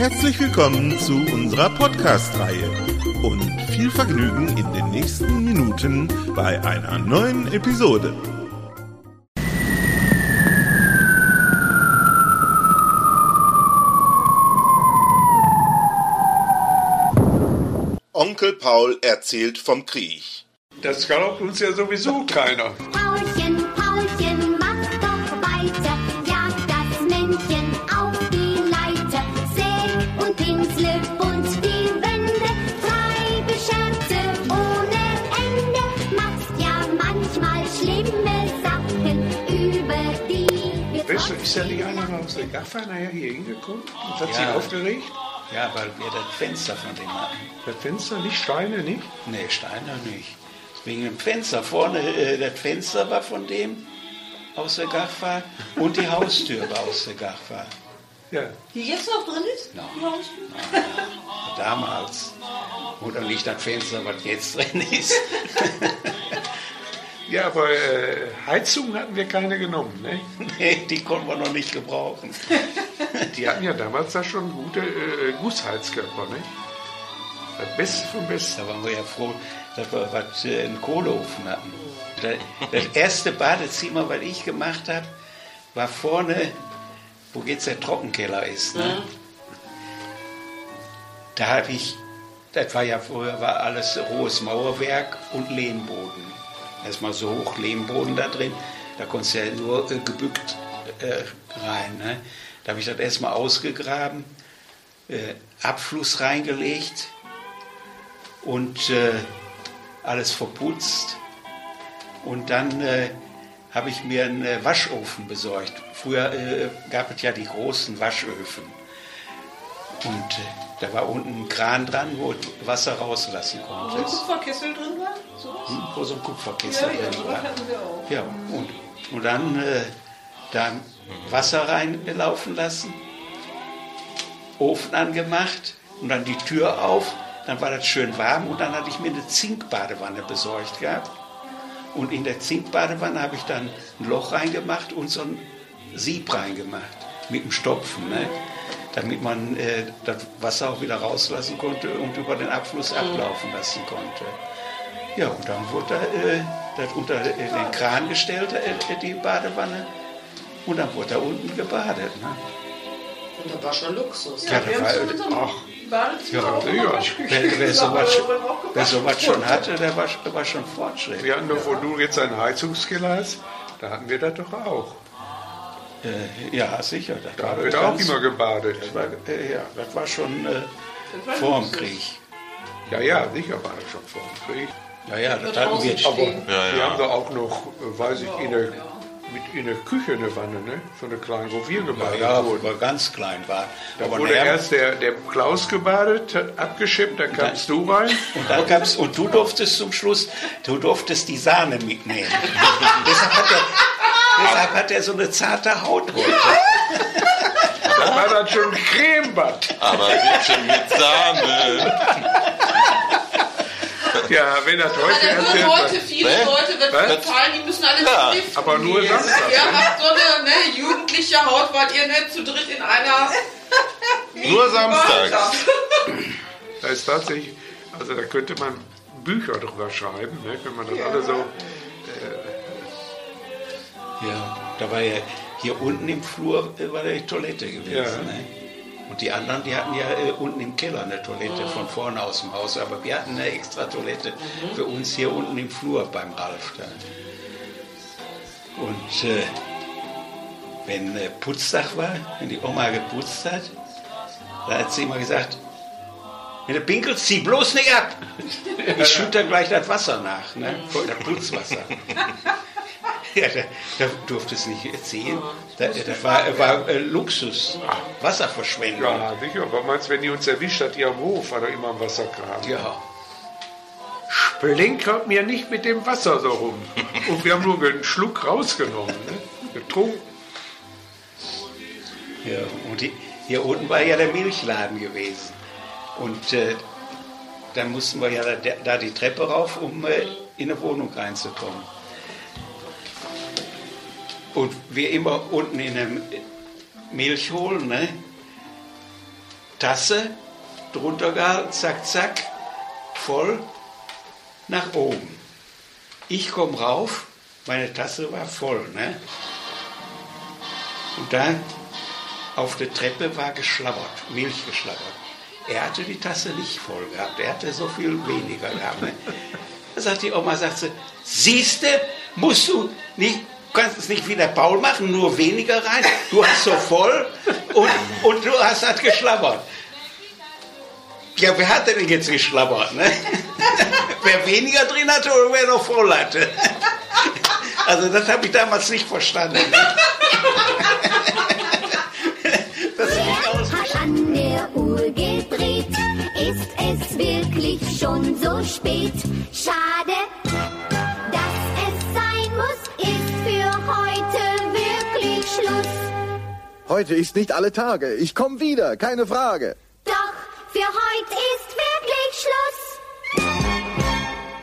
Herzlich willkommen zu unserer Podcast-Reihe und viel Vergnügen in den nächsten Minuten bei einer neuen Episode. Onkel Paul erzählt vom Krieg. Das glaubt uns ja sowieso keiner. Paulchen, ist ja nicht einer aus der Gaffer nachher hier hingekommen und hat Ja. sich aufgeregt? Ja, weil wir das Fenster von dem hatten. Das Fenster, nicht Steine, nicht? Nee, Steiner nicht. Wegen dem Fenster. Vorne, äh, das Fenster war von dem aus der Gachfahrt und die Haustür war aus der Gachfahrt. Ja. Die jetzt noch drin ist? Ja. Die Haustür? Damals. Oder nicht das Fenster, was jetzt drin ist. Ja, aber äh, Heizung hatten wir keine genommen, ne? nee, die konnten wir noch nicht gebrauchen. Die hatten ja damals da schon gute äh, Gussheizkörper, ne? Das Beste vom Besten. Da waren wir ja froh, dass wir was, äh, einen Kohleofen hatten. Da- Das erste Badezimmer, was ich gemacht habe, war vorne, wo jetzt der Trockenkeller ist. Ne? Da habe ich, das war ja früher war alles rohes Mauerwerk und Lehmboden. Erstmal so hoch Lehmboden da drin, da konntest du ja nur äh, gebückt äh, rein. Ne? Da habe ich das erstmal ausgegraben, äh, Abfluss reingelegt und äh, alles verputzt. Und dann äh, habe ich mir einen äh, Waschofen besorgt. Früher gab es ja die großen Waschöfen. Und da war unten ein Kran dran, wo Wasser rauslassen Wo ein konntest. Kupferkessel drin war? So? Hm, Wo so ein Kupferkessel Ja, ja, drin sowas war. Ja, und, und dann äh, da Wasser reinlaufen lassen, Ofen angemacht und dann die Tür auf. Dann war das schön warm und dann hatte ich mir eine Zinkbadewanne besorgt gehabt. Und in der Zinkbadewanne habe ich dann ein Loch reingemacht und so ein Sieb reingemacht mit dem Stopfen, ne? Damit man äh, das Wasser auch wieder rauslassen konnte und über den Abfluss ablaufen lassen konnte. Ja, und dann wurde äh, das unter äh, den Kran gestellt, äh, die Badewanne. Und dann wurde da unten gebadet. Ne? Und das war schon Luxus. Ja, wir das war- ach. Ja, auch ja. Wer, wer, Ja, sowas, wer sowas schon hatte, der war, war schon Fortschritt. Wir hatten doch, wo du jetzt einen Heizungskeller hast, da hatten wir das doch auch. Äh, ja, sicher. Das Da war haben wir da auch ganz- immer gebadet. Das war, äh, ja, das war schon äh, Das war vor dem. Krieg. Ja, ja, sicher war das schon vor dem Krieg. Ja, ja, das hatten wir. Aber wir haben da auch noch, äh, weiß ich, in der, mit in der Küche eine Wanne, ne? So eine kleine, wo wir Ja, gebadet ja, wurden. wo wir ganz klein war. Da Aber wurde erst der, der Klaus gebadet, hat abgeschippt, dann kamst du rein. Und dann gab's, und du durftest zum Schluss, du durftest die Sahne mitnehmen. deshalb, hat er, deshalb hat er so eine zarte Haut heute. Da war das schon Cremebad. Aber bitte mit Sahne. Ja, wenn das heute Aber erzählt nur heute, wird. viele Ne? Leute wird bezahlen, die müssen alle Ja, mit aber nur gehen. Samstag, Ihr habt so eine ne, jugendliche Haut, weil ihr nicht zu dritt in einer... Nur samstags. Da ist tatsächlich, also da könnte man Bücher drüber schreiben, ne? wenn man das alle so. Ja, da war ja hier unten im Flur äh, war die Toilette gewesen. Ja. Ne? Und die anderen, die hatten ja äh, unten im Keller eine Toilette von vorne aus dem Haus. Aber wir hatten eine extra Toilette für uns hier unten im Flur beim Ralf. Da. Und äh, wenn äh, Putztag war, wenn die Oma geputzt hat, da hat sie immer gesagt, wenn du pinkelst, zieh bloß nicht ab. Ich schütte gleich das Wasser nach, ne? das Putzwasser. Ja, da, da durfte es nicht sehen. Da, das war, war äh, Luxus, Wasserverschwendung. Ja, sicher. Aber meinst du, wenn die uns erwischt hat, ihr am Hof, war da immer ein Wasserkran. Ja. Splenkert mir nicht mit dem Wasser so rum. Und wir haben nur einen Schluck rausgenommen, ne? getrunken. Ja, und die, hier unten war ja der Milchladen gewesen. Und äh, dann mussten wir ja da, da die Treppe rauf, um äh, in eine Wohnung reinzukommen. Und wir immer unten in der Milch holen, ne? Tasse, drunter gehalten, zack, zack, voll nach oben. Ich komme rauf, meine Tasse war voll, ne? Und dann auf der Treppe war geschlabbert, Milch geschlabbert. Er hatte die Tasse nicht voll gehabt, er hatte so viel weniger gehabt. Ne? Da sagt die Oma, sagt sie, siehste, musst du nicht, kannst es nicht wie der Paul machen, nur weniger rein, du hast so voll und, und du hast halt geschlabbert. Ja, wer hat denn jetzt geschlabbert? Ne? wer weniger drin hatte oder wer noch voll hatte? Also das habe ich damals nicht verstanden. Ne? Das sieht aus Hat an der Uhr gedreht, ist es wirklich schon so spät. Schade, Heute ist nicht alle Tage. Ich komme wieder, keine Frage. Doch für heute ist wirklich Schluss.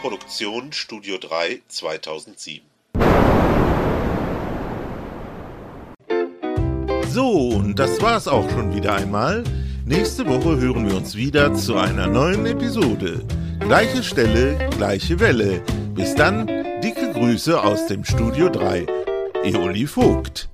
Produktion Studio 3 2007. So, und das war's auch schon wieder einmal. Nächste Woche hören wir uns wieder zu einer neuen Episode. Gleiche Stelle, gleiche Welle. Bis dann, dicke Grüße aus dem Studio 3. Eoli Vogt.